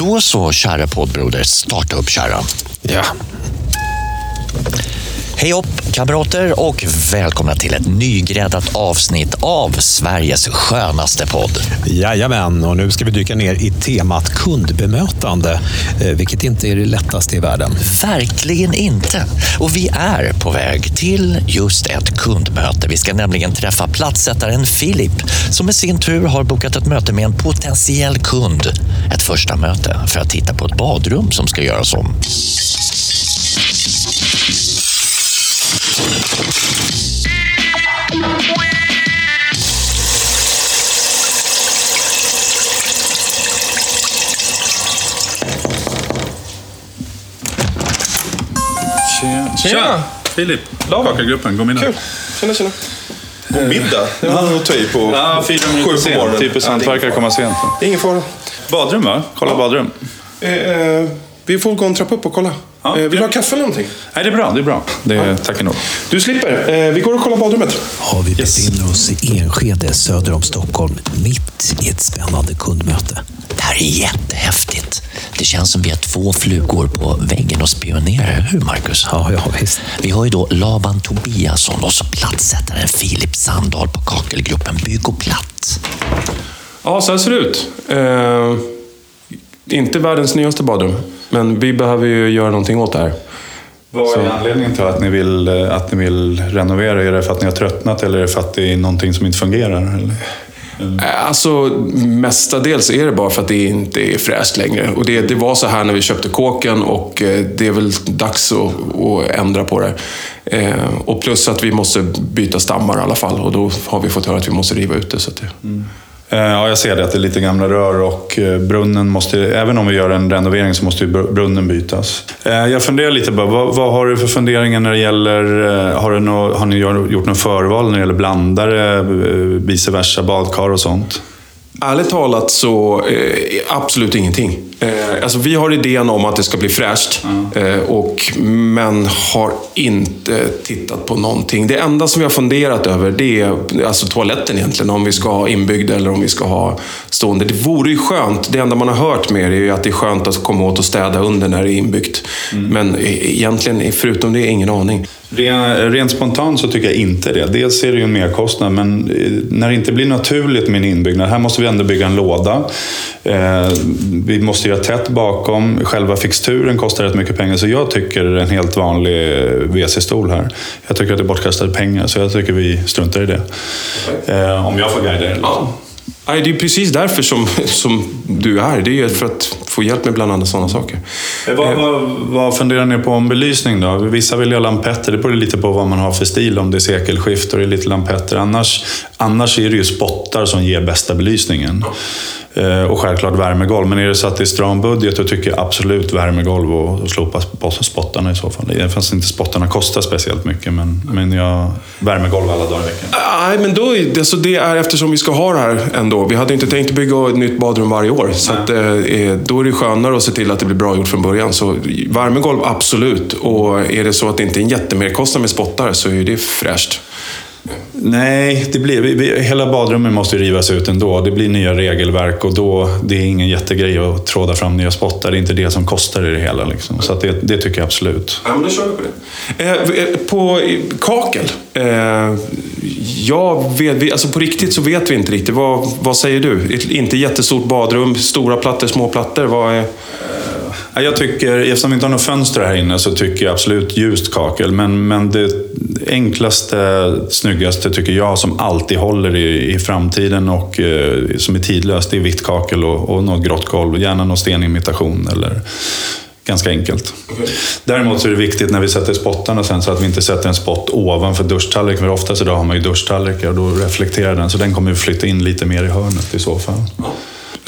Då så, kära poddbroder, starta upp kärran. Ja. Hej upp kamrater och välkomna till ett nygräddat avsnitt av Sveriges skönaste podd. Jajamän, och nu ska vi dyka ner i temat kundbemötande, eh, vilket inte är det lättaste i världen. Verkligen inte. Och vi är på väg till just ett kundmöte. Vi ska nämligen träffa platssättaren Filip som i sin tur har bokat ett möte med en potentiell kund. Ett första möte för att titta på ett badrum som ska göras om. Tjena! Tjena. Filip, David. Kakelgruppen, god middag. Kul. Tjena, tjena. God middag. Det var nog att ta i på Ja, fyra sju på morgonen. Typiskt hantverkare komma sent. Det är ingen fara. Badrum va? Kolla badrum. Eh, eh, vi får gå en trappa upp och kolla. Ja, eh, vill du ja. ha kaffe eller någonting? Nej, det är bra. Det är bra. Det är, Tack ändå. Du slipper. Eh, vi går och kollar badrummet. Ja, vi befinner oss i Enskede söder om Stockholm, mitt i ett spännande kundmöte. Det här är jättehäftigt. Det känns som vi är två flugor på väggen och spionerar, eller hur Marcus? Ja, ja visst. Vi har ju då Laban Tobiasson och så plattsättaren Filip Sandahl på Kakelgruppen Bygg och Platt. Ja, så här ser det ut. Eh, inte världens nyaste badrum. Men vi behöver ju göra någonting åt det här. Vad är anledningen till att ni, vill, eh, att ni vill renovera? Är det för att ni har tröttnat eller är det för att det är någonting som inte fungerar? Eller? Eh, Alltså, mestadels är det bara för att det inte är fräscht längre. Och det, det var så här när vi köpte kåken och eh, det är väl dags att, att ändra på det. Eh, och plus att vi måste byta stammar i alla fall och då har vi fått höra att vi måste riva ut det. Så att det... Eh, Eh, ja, jag ser det att det är lite gamla rör och eh, brunnen måste, även om vi gör en renovering så måste ju brunnen bytas. Eh, jag funderar lite bara, vad, vad har du för funderingar när det gäller, har, du no, har ni gjort någon förval när det gäller blandare, vice versa, badkar och sånt? Ärligt talat så absolut ingenting. Eh, alltså vi har idén om att det ska bli fräscht, eh, och, men har inte tittat på någonting. Det enda som vi har funderat över det är alltså toaletten egentligen, om vi ska ha inbyggd eller om vi ska ha stående. Det vore ju skönt, det enda man har hört med det är ju att det är skönt att komma åt och städa under när det är inbyggt. Men eh, egentligen, förutom det, ingen aning. Ren- Rent spontant så tycker jag inte det. Dels är det ju en merkostnad, men eh, när det inte blir naturligt med en inbyggnad. Här måste vi ändå bygga en låda. Eh, vi måste göra tätt bakom. Själva fixturen kostar rätt mycket pengar. Så jag tycker en helt vanlig eh, WC-stol här. Jag tycker att det är bortkastade pengar, så jag tycker vi struntar i det. Eh, om jag får guida er. Ja. Det är precis därför som, som du är här. Det är för att få hjälp med bland annat sådana saker. Vad, vad, vad funderar ni på om belysning då? Vissa vill ha lampetter. Det beror lite på vad man har för stil. Om det är sekelskift och det är lite lampetter. Annars, annars är det ju spottar som ger bästa belysningen. Eh, Och självklart värmegolv. Men är det så att det är stram budget då tycker jag absolut värmegolv och och slopa sp- spottarna i så fall. Även fast inte spottarna kostar speciellt mycket. Men, men jag, värmegolv alla dagar i veckan. Nej, men då, alltså det är eftersom vi ska ha det här ändå. Vi hade inte tänkt bygga ett nytt badrum varje år. Så att, eh, då är det skönare att se till att det blir bra gjort från början. Så värmegolv, absolut. Och är det så att det inte är en jättemerkostnad med spottar så är det fräscht. Nej, det blir, vi, hela badrummet måste ju rivas ut ändå. Det blir nya regelverk och då, det är ingen jättegrej att tråda fram nya spottar. Det är inte det som kostar i det hela. Liksom. Så att det, det tycker jag absolut. Ja, men då kör vi på det. Eh, eh på kakel. Eh, jag vet, vi, alltså på riktigt så vet vi inte riktigt. Vad, vad säger du? Inte jättestort badrum, stora plattor, små plattor. Vad är... Jag tycker, eftersom vi inte har några fönster här inne så tycker jag absolut ljust kakel. Men, men det enklaste, snyggaste tycker jag som alltid håller i, i framtiden och eh, som är tidlöst, det är vitt kakel och, och något grått golv. Gärna någon stenimitation eller ganska enkelt. Däremot så är det viktigt när vi sätter spottarna sen så att vi inte sätter en spott ovanför duschtallriken. För oftast idag har man ju duschtallrikar och då reflekterar den. Så den kommer vi flytta in lite mer i hörnet i så fall.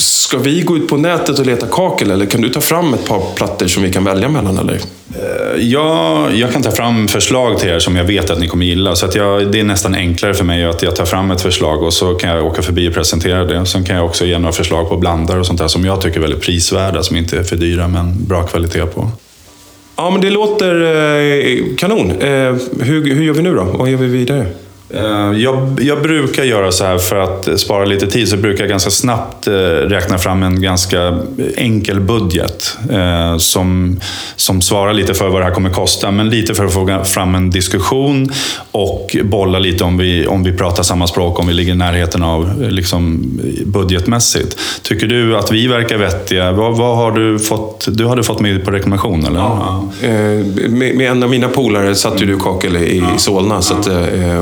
Ska vi gå ut på nätet och leta kakel eller kan du ta fram ett par plattor som vi kan välja mellan? Eller? Ja, jag kan ta fram förslag till er som jag vet att ni kommer gilla. Så att jag, det är nästan enklare för mig att jag tar fram ett förslag och så kan jag åka förbi och presentera det. Sen kan jag också ge några förslag på blandare och sånt där som jag tycker är väldigt prisvärda, som inte är för dyra men bra kvalitet på. Ja, men det låter eh, kanon. Eh, hur, hur gör vi nu då? Vad gör vi vidare? Eh, Jag, jag brukar göra så här för att spara lite tid, så brukar jag ganska snabbt eh, räkna fram en ganska enkel budget. eh, Som, som svarar lite för vad det här kommer kosta, men lite för att få fram en diskussion och bolla lite om vi, om vi pratar samma språk, om vi ligger i närheten av liksom, budgetmässigt. Tycker du att vi verkar vettiga? Vad, vad har du fått? Du hade fått mig på rekommendation, eller? Ja. Med, med en av mina polare satt ju du kakel i, i Solna. Så att,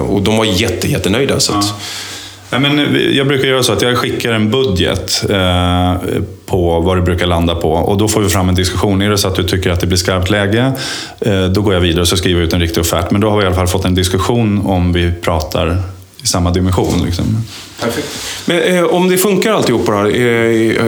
och de var jätte, jättenöjda. Så att, Nej, men jag brukar göra så att jag skickar en budget eh, på vad det brukar landa på. Och då får vi fram en diskussion. Är det så att du tycker att det blir skarpt läge, eh, då går jag vidare och så skriver jag ut en riktig offert. Men då har vi i alla fall fått en diskussion om vi pratar i samma dimension. Liksom. Men eh, om det funkar alltihopa då, är,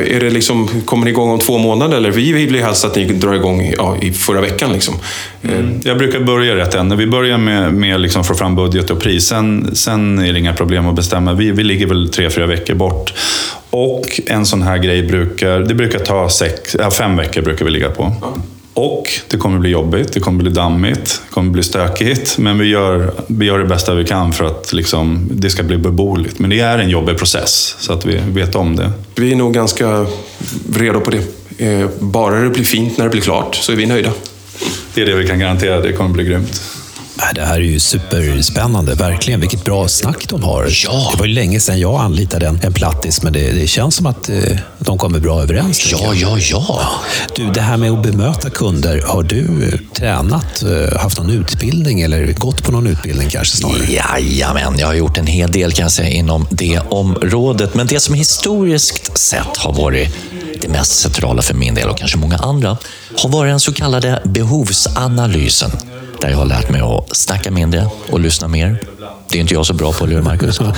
är det liksom, kommer ni igång om två månader? Eller vi vill ju helst att ni drar igång ja, i förra veckan. Liksom. Eh, Jag brukar börja rätt ände. Vi börjar med, med liksom få fram budget och pris. Sen, sen är det inga problem att bestämma. Vi, vi ligger väl tre, fyra veckor bort. Och en sån här grej brukar, det brukar ta sex, ja, fem veckor brukar vi ligga på. Och det kommer bli jobbigt, det kommer bli dammigt, det kommer bli stökigt. Men vi gör, vi gör det bästa vi kan för att liksom, det ska bli beboeligt. Men det är en jobbig process, så att vi vet om det. Vi är nog ganska redo på det. Eh, Bara det blir fint när det blir klart så är vi nöjda. Det är det vi kan garantera, det kommer bli grymt. Nej, Det här är ju superspännande, verkligen. Vilket bra snack de har. Ja. Det var ju länge sedan jag anlitade en, en plattis, men det, det känns som att eh, de kommer bra överens. Ja, ja, ja. Du, det här med att bemöta kunder, har du eh, tränat, eh, haft någon utbildning eller gått på någon utbildning kanske snarare? Jajamän, jag har gjort en hel del kan jag säga inom det området. Men det som historiskt sett har varit det mest centrala för min del och kanske många andra har varit den så kallade behovsanalysen. Där jag har lärt mig att snacka mindre och lyssna mer. Det är inte jag så bra på, eller hur Marcus?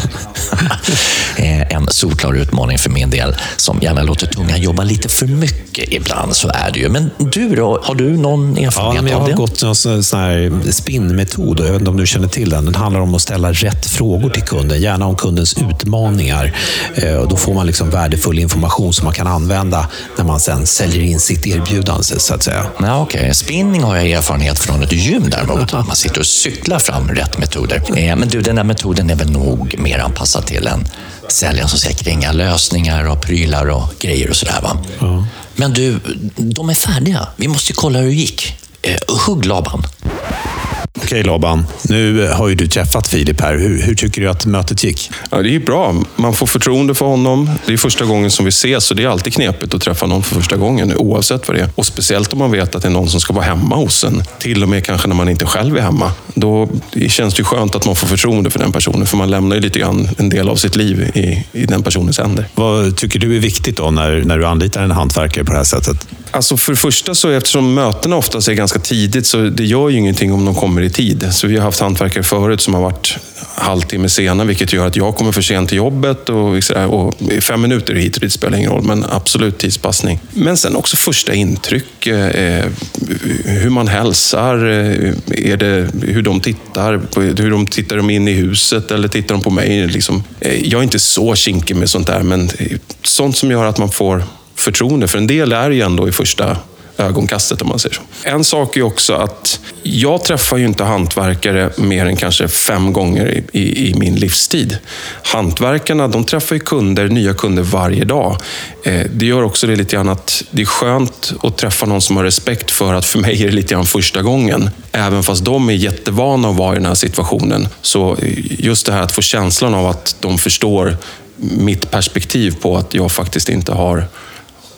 Eh, en solklar utmaning för min del som gärna låter tungan jobba lite för mycket ibland. Så är det ju. Men du då? Har du någon Ja, erfarenhet men jag av har det? gått en sån sån här spinnmetod. Jag vet inte om du känner till den. Den handlar om att ställa rätt frågor till kunden, gärna om kundens utmaningar. Eh, och Då får man liksom värdefull information som man kan använda när man sen säljer in sitt erbjudande, så att säga. Ja, Okej, spinning har jag erfarenhet från ett gym däremot. Man sitter och cyklar fram rätt metoder. Men du, den här metoden är väl nog mer anpassad till en säljare som ska kränga lösningar och prylar och grejer och sådär va? Men du, de är färdiga. Vi måste kolla hur det gick. Eh, Hugg Laban. Okej Laban, nu har ju du träffat Filip här. Hur, hur tycker du att mötet gick? Ja, det är bra. Man får förtroende för honom. Det är första gången som vi ses, så det är alltid knepigt att träffa någon för första gången, oavsett vad det är. Och speciellt om man vet att det är någon som ska vara hemma hos en. Till och med kanske när man inte själv är hemma. Då känns det ju skönt att man får förtroende för den personen, för man lämnar ju lite grann en del av sitt liv i, i den personens händer. Vad tycker du är viktigt då när, när du anlitar en hantverkare på det här sättet? Alltså för det första, så eftersom mötena oftast är ganska tidigt, så det gör ju ingenting om de kommer i tid. Så vi har haft hantverkare förut som har varit halvtimme sena, vilket gör att jag kommer för sent till jobbet. Och, sådär, och fem minuter hit och dit spelar ingen roll, men absolut tidspassning. Men sen också första intryck. Eh, eh, hur man hälsar, eh, är det, hur de tittar, hur de tittar de in i huset eller tittar de på mig. Liksom. Eh, jag är inte så kinkig med sånt där, men eh, sånt som gör att man får förtroende. För en del är ju ändå i första ögonkastet om man säger så. En sak är också att jag träffar ju inte hantverkare mer än kanske fem gånger i, i, i min livstid. Hantverkarna de träffar ju kunder, nya kunder varje dag. Eh, det gör också det lite grann att det är skönt att träffa någon som har respekt för att för mig är det lite grann första gången. Även fast de är jättevana att vara i den här situationen. Så just det här att få känslan av att de förstår mitt perspektiv på att jag faktiskt inte har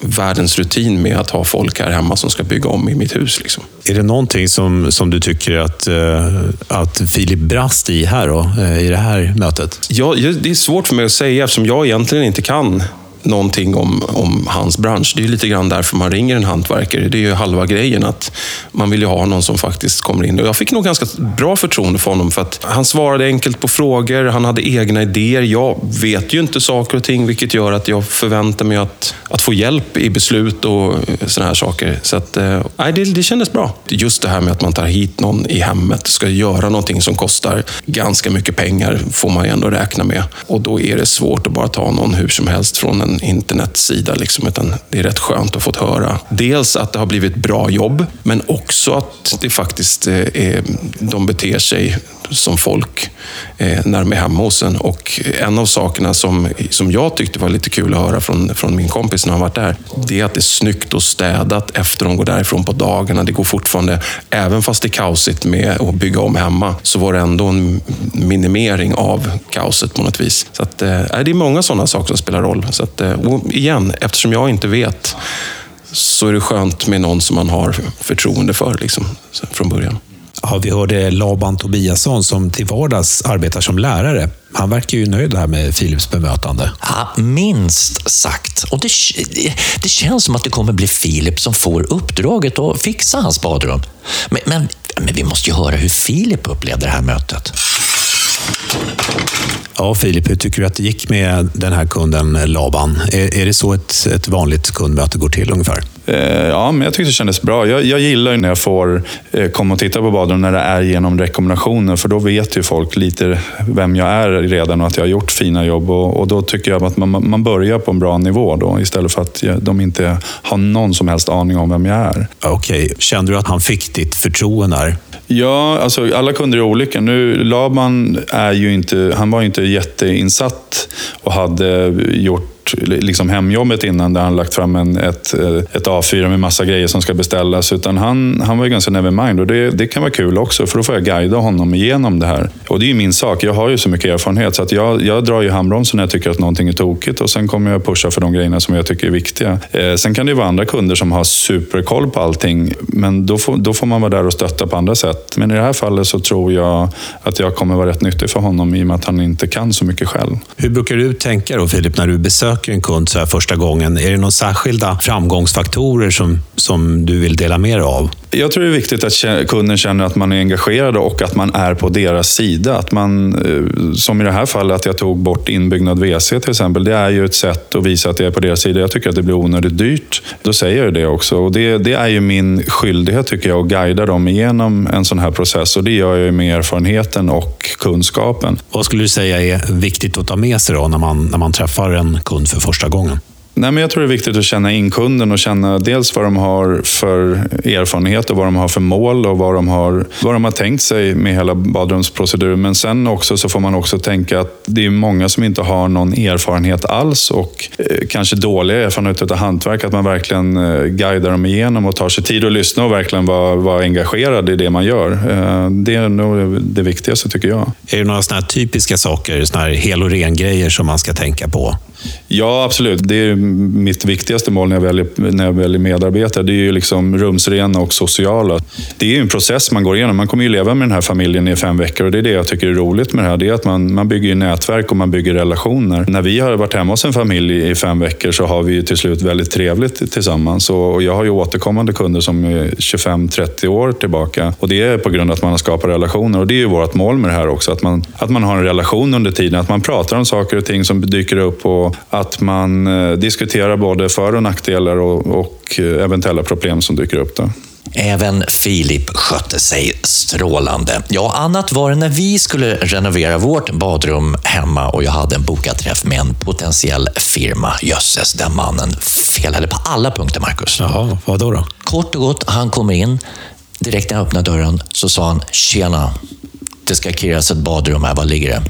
världens rutin med att ha folk här hemma som ska bygga om i mitt hus. Liksom. Är det någonting som, som du tycker att, eh, att Filip brast i här då, eh, i det här mötet? Ja, det är svårt för mig att säga eftersom jag egentligen inte kan någonting om, om hans bransch. Det är ju lite grann därför man ringer en hantverkare. Det är ju halva grejen att man vill ju ha någon som faktiskt kommer in. Och jag fick nog ganska bra förtroende för honom för att han svarade enkelt på frågor, han hade egna idéer. Jag vet ju inte saker och ting vilket gör att jag förväntar mig att, att få hjälp i beslut och eh, sådana här saker. Så att, eh, nej, det, det kändes bra. Just det här med att man tar hit någon i hemmet, ska göra någonting som kostar ganska mycket pengar får man ju ändå räkna med. Och då är det svårt att bara ta någon hur som helst från en internetsida. Liksom, utan det är rätt skönt att få höra dels att det har blivit bra jobb, men också att det faktiskt eh, är, de beter sig som folk eh, när de är hemma hos en. Och en av sakerna som, som jag tyckte var lite kul att höra från, från min kompis när han varit där, det är att det är snyggt och städat efter de går därifrån på dagarna. Det går fortfarande, även fast det är kaosigt med att bygga om hemma, så var det ändå en minimering av kaoset på något vis. Så att, eh, det är många sådana saker som spelar roll. Så att, eh, igen, eftersom jag inte vet så är det skönt med någon som man har förtroende för liksom, från början. Ja, vi hörde Laban Tobiasson som till vardags arbetar som lärare. Han verkar ju nöjd här med Philips bemötande. Ja, minst sagt. Och det, det känns som att det kommer bli Filip som får uppdraget att fixa hans badrum. Men, men, men vi måste ju höra hur Filip upplevde det här mötet. Ja, Filip, hur tycker du att det gick med den här kunden Laban? Är, är det så ett, ett vanligt kundmöte går till ungefär? Eh, ja, men jag tyckte det kändes bra. Jag, jag gillar när jag får eh, komma och titta på badrum när det är genom rekommendationer, för då vet ju folk lite vem jag är redan och att jag har gjort fina jobb. Och, och då tycker jag att man, man börjar på en bra nivå då, istället för att de inte har någon som helst aning om vem jag är. Okej, okay. kände du att han fick ditt förtroende? Ja, alltså alla kunder är olika. Nu, Laban är ju inte, han var ju inte jätteinsatt och hade gjort liksom hemjobbet innan där han lagt fram en, ett, eh, ett A4 med massa grejer som ska beställas. Utan han, han var ju ganska nevermind och det, det kan vara kul också för då får jag guida honom igenom det här. Och det är ju min sak. Jag har ju så mycket erfarenhet så att jag, jag drar ju handbromsen när jag tycker att någonting är tokigt och sen kommer jag pusha för de grejerna som jag tycker är viktiga. Eh, sen kan det ju vara andra kunder som har superkoll på allting men då får, då får man vara där och stötta på andra sätt. Men i det här fallet så tror jag att jag kommer vara rätt nyttig för honom i och med att han inte kan så mycket själv. Hur brukar du tänka då Filip när du besöker söker en kund så här första gången, är det några särskilda framgångsfaktorer som, som du vill dela med dig av? Jag tror det är viktigt att kunden känner att man är engagerad och att man är på deras sida. Att man, eh, som i det här fallet, att jag tog bort inbyggnad WC till exempel. Det är ju ett sätt att visa att jag är på deras sida. Jag tycker att det blir onödigt dyrt. Då säger jag det också. Och det, det är ju min skyldighet tycker jag, att guida dem igenom en sån här process. Och det gör jag med erfarenheten och kunskapen. Vad skulle du säga är viktigt att ta med sig då när man, när man träffar en kund för första gången? Nej, men jag tror det är viktigt att känna in kunden och känna dels vad de har för erfarenhet och vad de har för mål och vad de har, vad de har tänkt sig med hela badrumsproceduren. Men sen också så får man också tänka att det är många som inte har någon erfarenhet alls och eh, kanske dåliga erfarenheter av hantverk. Att man verkligen eh, guidar dem igenom och tar sig tid att lyssna och verkligen vara, var engagerad i det man gör. Eh, det är nog det viktigaste tycker jag. Är det några såna typiska saker, såna här hel och ren-grejer som man ska tänka på? Ja, absolut. Det är mitt viktigaste mål när jag väljer, när jag väljer medarbetare. Det är ju liksom rumsrena och sociala. Det är ju en process man går igenom. Man kommer ju leva med den här familjen i fem veckor och det är det jag tycker är roligt med det här. Det är att man, man bygger nätverk och man bygger relationer. När vi har varit hemma hos en familj i fem veckor så har vi till slut väldigt trevligt tillsammans. Och jag har ju återkommande kunder som är 25-30 år tillbaka. Och det är på grund av att man har skapat relationer. Och det är ju vårt mål med det här också. Att man, att man har en relation under tiden. Att man pratar om saker och ting som dyker upp och att man eh, diskuterar både för och nackdelar och, och eh, eventuella problem som dyker upp. Då. Även Filip skötte sig strålande. Ja, annat var det när vi skulle renovera vårt badrum hemma och jag hade en bokad träff med en potentiell firma. Jösses, den mannen felade på alla punkter, Marcus. Jaha, vad då, då? Kort och gott, han kom in. Direkt när jag öppnade dörren så sa han, tjena, det ska kirras ett badrum här, var ligger det?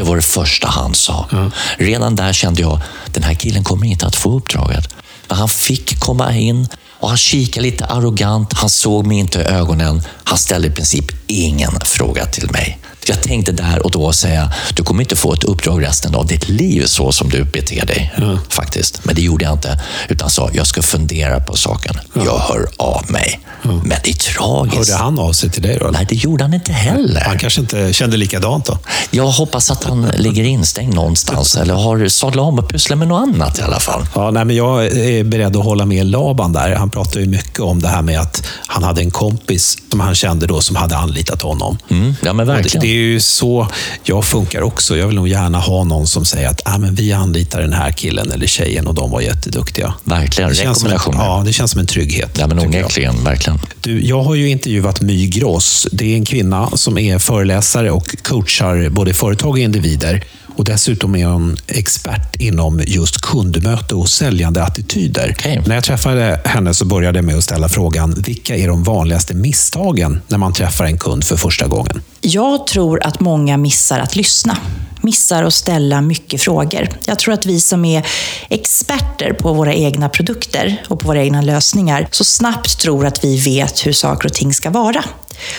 Det var det första han sa. Mm. Redan där kände jag, den här killen kommer inte att få uppdraget. Men han fick komma in och han kikade lite arrogant. Han såg mig inte i ögonen. Han ställde i princip ingen fråga till mig. Jag tänkte där och då säga, du kommer inte få ett uppdrag resten av ditt liv så som du beter dig. Mm. faktiskt. Men det gjorde jag inte. Utan sa, jag ska fundera på saken. Mm. Jag hör av mig. Mm. Men det är tragiskt. Hörde han av sig till dig då? Nej, det gjorde han inte heller. Han kanske inte kände likadant då? Jag hoppas att han ligger instängd någonstans eller har sadlat om och pysslat med något annat i alla fall. Ja, nej, men jag är beredd att hålla med Laban där. Han pratar ju mycket om det här med att han hade en kompis som han kände då som hade anlitat honom. Mm, ja, men verkligen. Det, det är ju så jag funkar också. Jag vill nog gärna ha någon som säger att ah, men vi anlitar den här killen eller tjejen och de var jätteduktiga. Verkligen, rekommendationer. Ja, det känns som en trygghet. Ja, men onekligen, verkligen. Du, jag har ju intervjuat My Gross. Det är en kvinna som är föreläsare och coachar både företag och individer. Och dessutom är hon expert inom just kundmöte och säljande attityder. Okej. När jag träffade henne så började jag med att ställa frågan, vilka är de vanligaste misstagen när man träffar en kund för första gången? Jag tror att många missar att lyssna. Missar att ställa mycket frågor. Jag tror att vi som är experter på våra egna produkter och på våra egna lösningar så snabbt tror att vi vet hur saker och ting ska vara.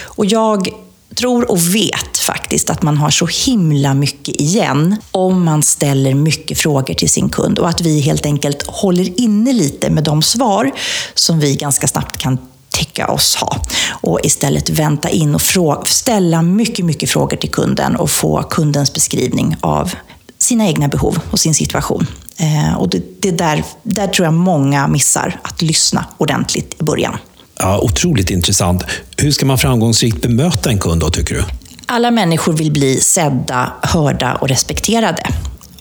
Och jag tror och vet faktiskt att man har så himla mycket igen om man ställer mycket frågor till sin kund och att vi helt enkelt håller inne lite med de svar som vi ganska snabbt kan tycka oss ha. Och istället vänta in och ställa mycket, mycket frågor till kunden och få kundens beskrivning av sina egna behov och sin situation. Eh, och det, det där, där tror jag många missar, att lyssna ordentligt i början. Ja, otroligt intressant. Hur ska man framgångsrikt bemöta en kund då, tycker du? Alla människor vill bli sedda, hörda och respekterade.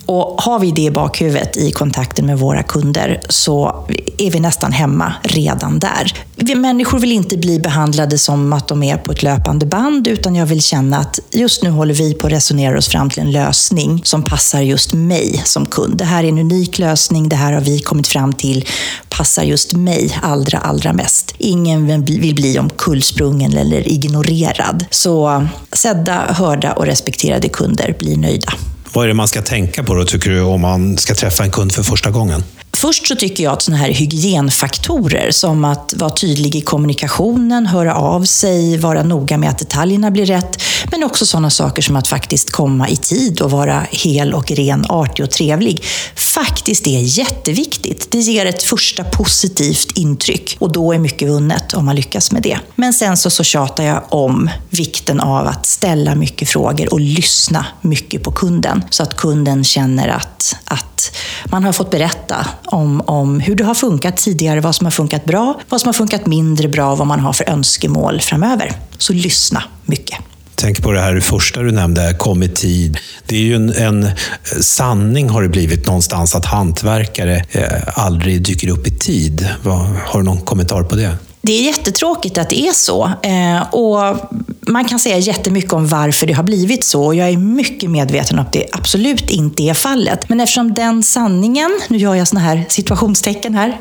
Och har vi det i bakhuvudet i kontakten med våra kunder så är vi nästan hemma redan där. Vi människor vill inte bli behandlade som att de är på ett löpande band utan jag vill känna att just nu håller vi på att resonera oss fram till en lösning som passar just mig som kund. Det här är en unik lösning, det här har vi kommit fram till, passar just mig allra, allra mest. Ingen vill bli omkullsprungen eller ignorerad. Så sedda, hörda och respekterade kunder blir nöjda. Vad är det man ska tänka på då, tycker du, om man ska träffa en kund för första gången? Först så tycker jag att sådana här hygienfaktorer som att vara tydlig i kommunikationen, höra av sig, vara noga med att detaljerna blir rätt, men också sådana saker som att faktiskt komma i tid och vara hel och ren, artig och trevlig, faktiskt är jätteviktigt. Det ger ett första positivt intryck och då är mycket vunnet om man lyckas med det. Men sen så, så tjatar jag om vikten av att ställa mycket frågor och lyssna mycket på kunden så att kunden känner att, att man har fått berätta om, om hur det har funkat tidigare, vad som har funkat bra, vad som har funkat mindre bra, vad man har för önskemål framöver. Så lyssna mycket. Tänk på det här första du nämnde, kom i tid. Det är ju en, en sanning har det blivit någonstans att hantverkare eh, aldrig dyker upp i tid. Har du någon kommentar på det? Det är jättetråkigt att det är så. Eh, och man kan säga jättemycket om varför det har blivit så. Och jag är mycket medveten om att det absolut inte är fallet. Men eftersom den sanningen, nu gör jag såna här situationstecken här,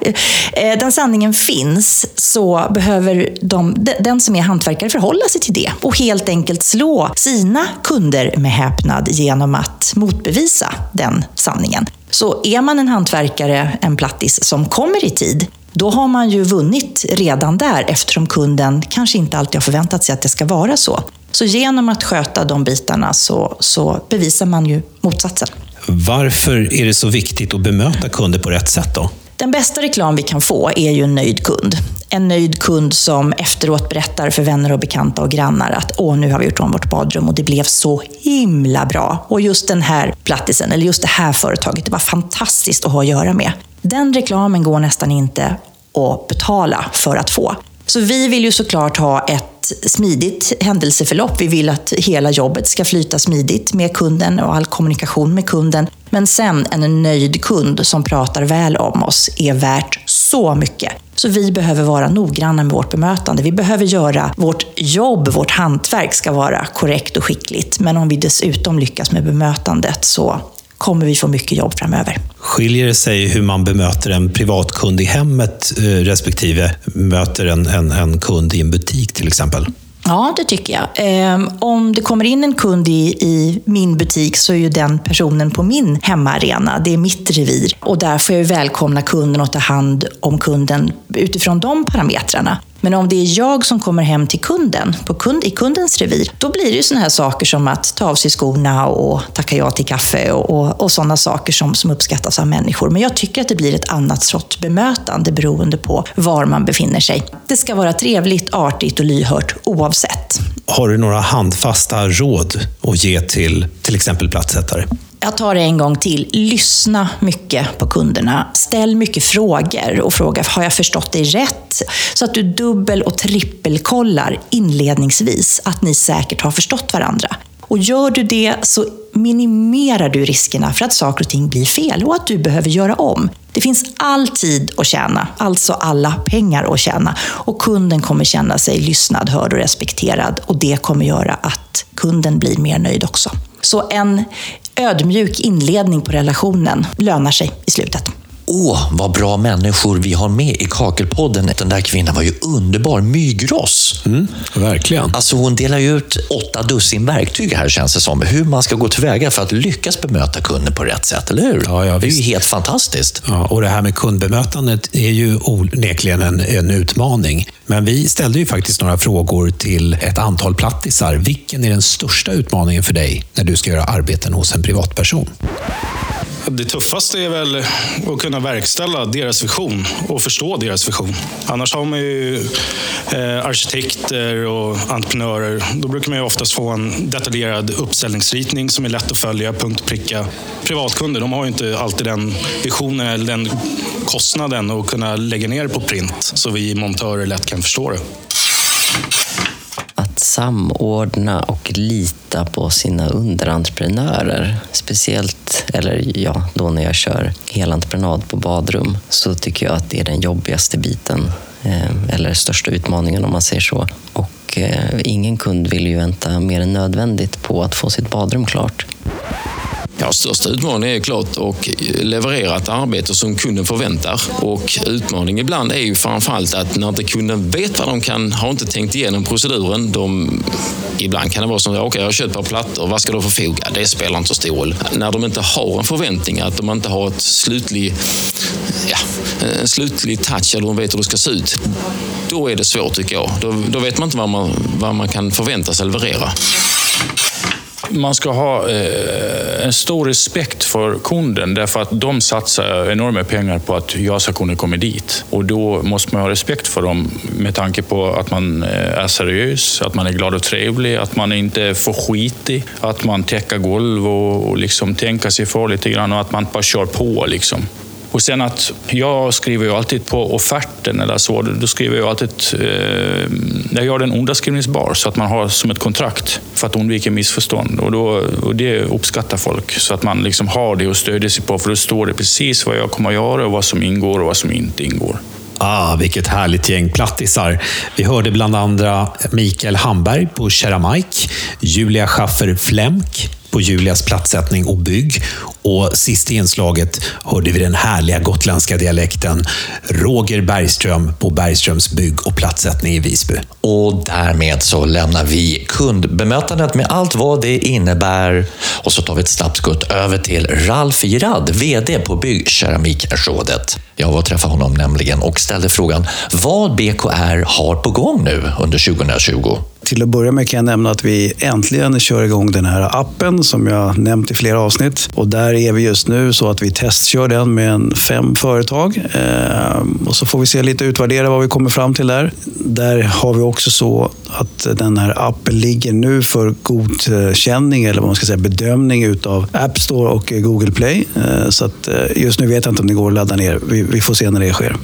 eh, den sanningen finns så behöver de, den som är hantverkare förhålla sig till det och helt enkelt slå sina kunder med häpnad genom att motbevisa den sanningen. Så är man en hantverkare, en plattis, som kommer i tid, då har man ju vunnit redan där eftersom kunden kanske inte alltid har förväntat sig att det ska vara så. Så genom att sköta de bitarna så, så bevisar man ju motsatsen. Varför är det så viktigt att bemöta kunder på rätt sätt då? Den bästa reklam vi kan få är ju en nöjd kund. En nöjd kund som efteråt berättar för vänner och bekanta och grannar att åh, nu har vi gjort om vårt badrum och det blev så himla bra. Och just den här plattisen, eller just det här företaget, det var fantastiskt att ha att göra med. Den reklamen går nästan inte att betala för att få. Så vi vill ju såklart ha ett smidigt händelseförlopp. Vi vill att hela jobbet ska flyta smidigt med kunden och all kommunikation med kunden. Men sen en nöjd kund som pratar väl om oss är värt så mycket. Så vi behöver vara noggranna med vårt bemötande. Vi behöver göra vårt jobb, vårt hantverk ska vara korrekt och skickligt. Men om vi dessutom lyckas med bemötandet så kommer vi få mycket jobb framöver. Skiljer det sig hur man bemöter en privatkund i hemmet eh, respektive möter en, en, en kund i en butik till exempel? Ja, det tycker jag. Ehm, om det kommer in en kund i, i, min butik så är ju den personen på min hemmaarena. Det är mitt revir. Och där får jag välkomna kunden och ta hand om kunden utifrån de parametrarna. Men om det är jag som kommer hem till kunden, på kund, i kundens revir, då blir det ju sådana här saker som att ta av sig skorna och tacka ja till kaffe och, och, och sådana saker som, som uppskattas av människor. Men jag tycker att det blir ett annat sorts bemötande beroende på var man befinner sig. Det ska vara trevligt, artigt och lyhört oavsett. Har du några handfasta råd att ge till till exempel plattsättare? Jag tar det en gång till. Lyssna mycket på kunderna. Ställ mycket frågor och fråga, har jag förstått dig rätt? Så att du dubbel och trippelkollar inledningsvis att ni säkert har förstått varandra. Och gör du det så minimerar du riskerna för att saker och ting blir fel och att du behöver göra om. Det finns all tid att tjäna, alltså alla pengar att tjäna. Och kunden kommer känna sig lyssnad, hörd och respekterad och det kommer göra att kunden blir mer nöjd också. Så en ödmjuk inledning på relationen lönar sig i slutet. Åh, vad bra människor vi har med i Kakelpodden. Den där kvinnan var ju underbar. Mygrås. Mm, verkligen. Alltså hon delar ju ut åtta dussin verktyg här känns det som. Hur man ska gå tillväga för att lyckas bemöta kunden på rätt sätt, eller hur? Ja, ja, det är ju helt fantastiskt. Ja, och det här med kundbemötandet är ju onekligen en, en utmaning. Men vi ställde ju faktiskt några frågor till ett antal plattisar. Vilken är den största utmaningen för dig när du ska göra arbeten hos en privatperson? Det tuffaste är väl att kunna verkställa deras vision och förstå deras vision. Annars har man ju eh, arkitekter och entreprenörer. Då brukar man ju oftast få en detaljerad uppställningsritning som är lätt att följa, punkt och pricka. Privatkunder, de har ju inte alltid den visionen eller den kostnaden att kunna lägga ner det på print så vi montörer lätt kan förstå det. Samordna och lita på sina underentreprenörer. Speciellt, eller ja, då när jag kör helentreprenad på badrum så tycker jag att det är den jobbigaste biten. Eh, eller största utmaningen om man säger så. Och eh, ingen kund vill ju vänta mer än nödvändigt på att få sitt badrum klart. Ja, största utmaningen är klart att leverera ett arbete som kunden förväntar. Och utmaningen ibland är ju framförallt att när inte kunden vet vad de kan, har inte tänkt igenom proceduren. De, ibland kan det vara som, okej okay, jag har köpt ett par plattor, vad ska du förfoga? Det spelar inte så stor roll. När de inte har en förväntning, att de inte har ett slutlig, ja, en slutlig touch eller de vet hur det ska se ut. Då är det svårt tycker jag. Då, då vet man inte vad man, vad man kan förvänta sig leverera. Man ska ha eh, en stor respekt för kunden därför att de satsar enorma pengar på att jag ska kunna komma dit. Och då måste man ha respekt för dem med tanke på att man eh, är seriös, att man är glad och trevlig, att man inte är för skitig, att man täcker golv och, och liksom tänker sig för lite grann och att man inte bara kör på. Liksom. Och sen att jag skriver ju alltid på offerten eller så, då skriver jag alltid, eh, jag gör den underskrivningsbar så att man har som ett kontrakt för att undvika missförstånd. Och, då, och det uppskattar folk så att man liksom har det att stödja sig på för då står det precis vad jag kommer att göra och vad som ingår och vad som inte ingår. Ah, vilket härligt gäng plattisar. Vi hörde bland andra Mikael Hamberg på Keramike, Julia Schaffer Flemk på Julias plattsättning och bygg. Och sist i inslaget hörde vi den härliga gotländska dialekten Roger Bergström på Bergströms bygg och plattsättning i Visby. Och därmed så lämnar vi kundbemötandet med allt vad det innebär och så tar vi ett snabbt skutt över till Ralf Girard, VD på Byggkeramikrådet. Jag var och träffade honom nämligen och ställde frågan vad BKR har på gång nu under 2020. Till att börja med kan jag nämna att vi äntligen kör igång den här appen som jag nämnt i flera avsnitt. Och där är vi just nu så att vi testkör den med en fem företag. Eh, och så får vi se lite utvärdera vad vi kommer fram till där. Där har vi också så att den här appen ligger nu för godkänning eller vad man ska säga bedömning utav App Store och Google Play. Eh, så att eh, just nu vet jag inte om det går att ladda ner. Vi, vi får se när det sker.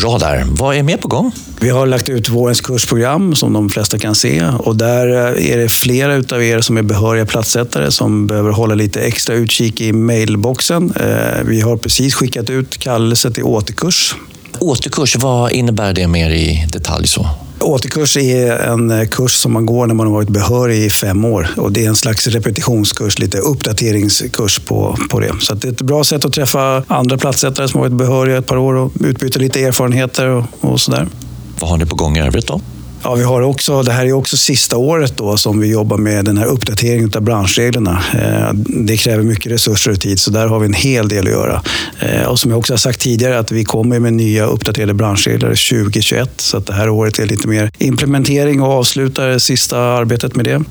Bra där. Vad är mer på gång? Vi har lagt ut vårens kursprogram som de flesta kan se. Och där är det flera utav er som är behöriga platssättare som behöver hålla lite extra utkik i mailboxen. Eh, Vi har precis skickat ut kallelse till återkurs. Återkurs, vad innebär det mer i detalj så? Återkurs är en kurs som man går när man har varit behörig i fem år. Och det är en slags repetitionskurs, lite uppdateringskurs på, på det. Så det är ett bra sätt att träffa andra platssättare som har varit behöriga ett par år och utbyta lite erfarenheter och, och sådär. Vad har ni på gång i övrigt då? Ja, vi har också, det här är också sista året då som vi jobbar med den här uppdateringen av branschreglerna. Eh, det kräver mycket resurser och tid, så där har vi en hel del att göra. Eh, och som jag också har sagt tidigare, att vi kommer med nya uppdaterade branschregler 2021. Så att det här året är lite mer implementering och avslutar det sista arbetet med det.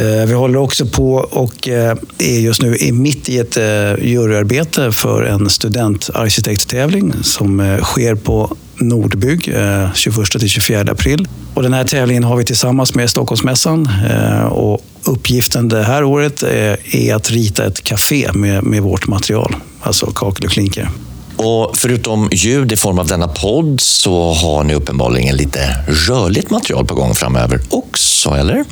Eh, vi håller också på och är just nu mitt i ett juryarbete för en studentarkitekttävling som sker på Nordbygg eh, 21-24 april. Och den här tävlingen har vi tillsammans med Stockholmsmässan. eh, Och uppgiften det här året eh, är att rita ett café med, med vårt material, alltså kakel och klinker. Och förutom ljud i form av denna podd så har ni uppenbarligen lite rörligt material på gång framöver också, eller?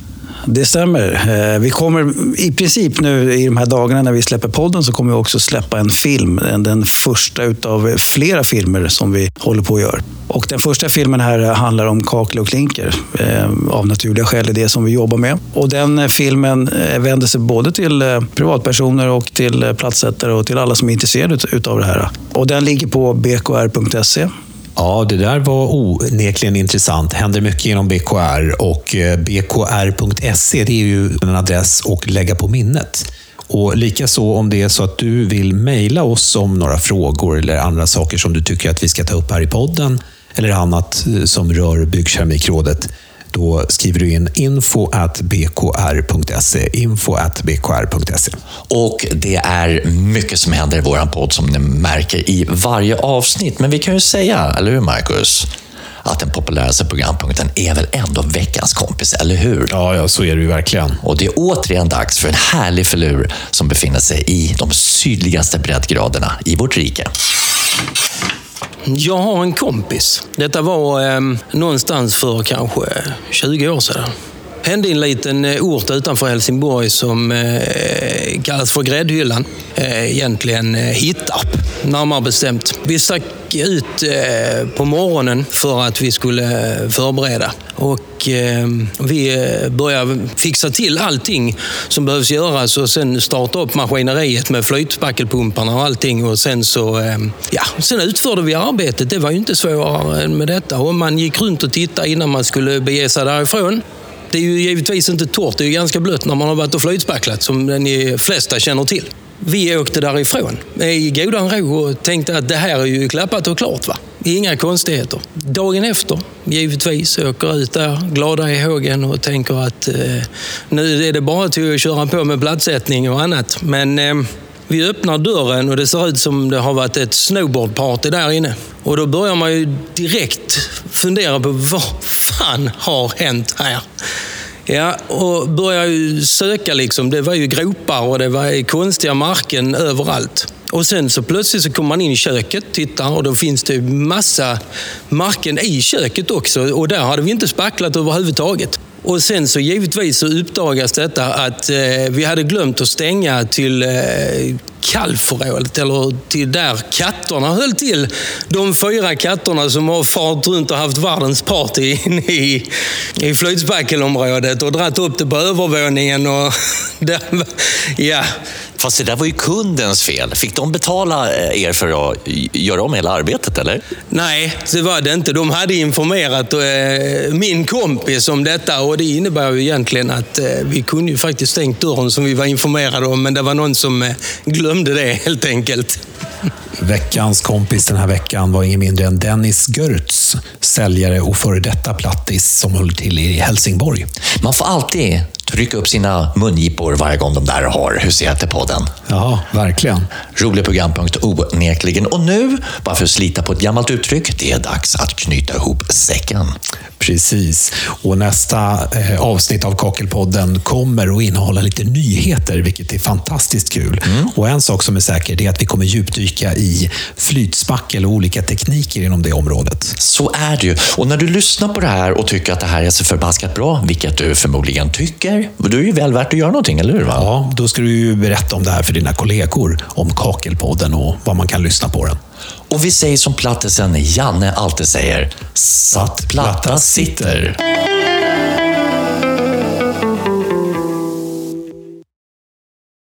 Det stämmer. Eh, vi kommer i princip nu i de här dagarna när vi släpper podden så kommer vi också släppa en film. Den första utav flera filmer som vi håller på att göra. Och den första filmen här handlar om kakel och klinker. Eh, av naturliga skäl är det som vi jobbar med. Och den filmen eh, vänder sig både till privatpersoner och till plattsättare platssättare och till alla som är intresserade utav det här. Och den ligger på bkr.se. Ja, det där var onekligen intressant. händer mycket inom BKR och eh, bkr.se det är ju en adress att lägga på minnet. Och likaså om det är så att du vill mejla oss om några frågor eller andra saker som du tycker att vi ska ta upp här i podden eller annat eh, som rör Byggkeramikrådet. Då skriver du in info at bkr.se. Info at bkr.se. Och det är mycket som händer i våran podd som ni märker i varje avsnitt. Men vi kan ju säga, eller hur Marcus? Att den populäraste programpunkten är väl ändå veckans kompis, eller hur? Ja, ja, så är det ju verkligen. Och det är återigen dags för en härlig filur som befinner sig i de sydligaste breddgraderna i vårt rike. Jag har en kompis. Detta var eh, någonstans för kanske 20 år sedan. Hände i en liten eh, ort utanför Helsingborg som eh, kallas för Gräddhyllan. Eh, egentligen eh, Hittarp, närmare bestämt. Vi stack ut eh, på morgonen för att vi skulle eh, förbereda. Och Ehm, eh, vi började fixa till allting som behövs göras och sen starta upp maskineriet med flytspackelpumparna och allting. Och sen så, eh, ja, sen utförde vi arbetet. Det var ju inte svårare än med detta. Och man gick runt och tittade innan man skulle bege sig därifrån. Det är ju givetvis inte torrt, det är ju ganska blött när man har varit och flytspacklat som de flesta känner till. Vi åkte därifrån i godan ro och tänkte att det här är ju klappat och klart. va? Inga konstigheter. Dagen efter, givetvis, åker ut där glada i hågen och tänker att eh, nu är det bara till att köra på med plattsättning och annat. Men eh, vi öppnar dörren och det ser ut som det har varit ett snowboardparty där inne. Och då börjar man ju direkt fundera på vad fan har hänt här? Ja, och börjar ju söka liksom. Det var ju gropar och det var konstiga marken överallt. Och sen så plötsligt så kommer man in i köket, tittar och då finns det massa marken i köket också. Och där hade vi inte spacklat överhuvudtaget. Och sen så givetvis så uppdagas detta att eh, vi hade glömt att stänga till eh, kalvförrådet, eller till där katterna höll till. De fyra katterna som har fart runt och haft världens party inne i, i flytspackelområdet och dratt upp det på övervåningen. Och där, ja. Fast det där var ju kundens fel. Fick de betala eh, er för att göra om hela arbetet, eller? Nej, det var det inte. De hade informerat eh, min kompis om detta och det innebär ju egentligen att eh, vi kunde ju faktiskt stängt dörren som vi var informerade om, men det var någon som eh, glömde det helt enkelt. Veckans kompis den här veckan var ingen mindre än Dennis Görtz, säljare och före detta plattis som höll till i Helsingborg. Man får alltid trycka upp sina mungipor varje gång de där har huserat i podden. Ja, verkligen. Rolig programpunkt onekligen. Och nu, bara för att slita på ett gammalt uttryck, det är dags att knyta ihop säcken. Precis. Och nästa eh, avsnitt av Kakelpodden kommer att innehålla lite nyheter, vilket är fantastiskt kul. Och en sak som är säker det är att vi kommer djupdyka i flytspackel och olika tekniker inom det området. Så är det ju. Och när du lyssnar på det här och tycker att det här är så förbaskat bra, vilket du förmodligen tycker, då är det ju väl värt att göra någonting, eller hur? Va? Ja, då ska du ju berätta om det här för dina kollegor, om Kakelpodden och vad man kan lyssna på den. Och vi säger som plattisen Janne alltid säger, satt platta sitter.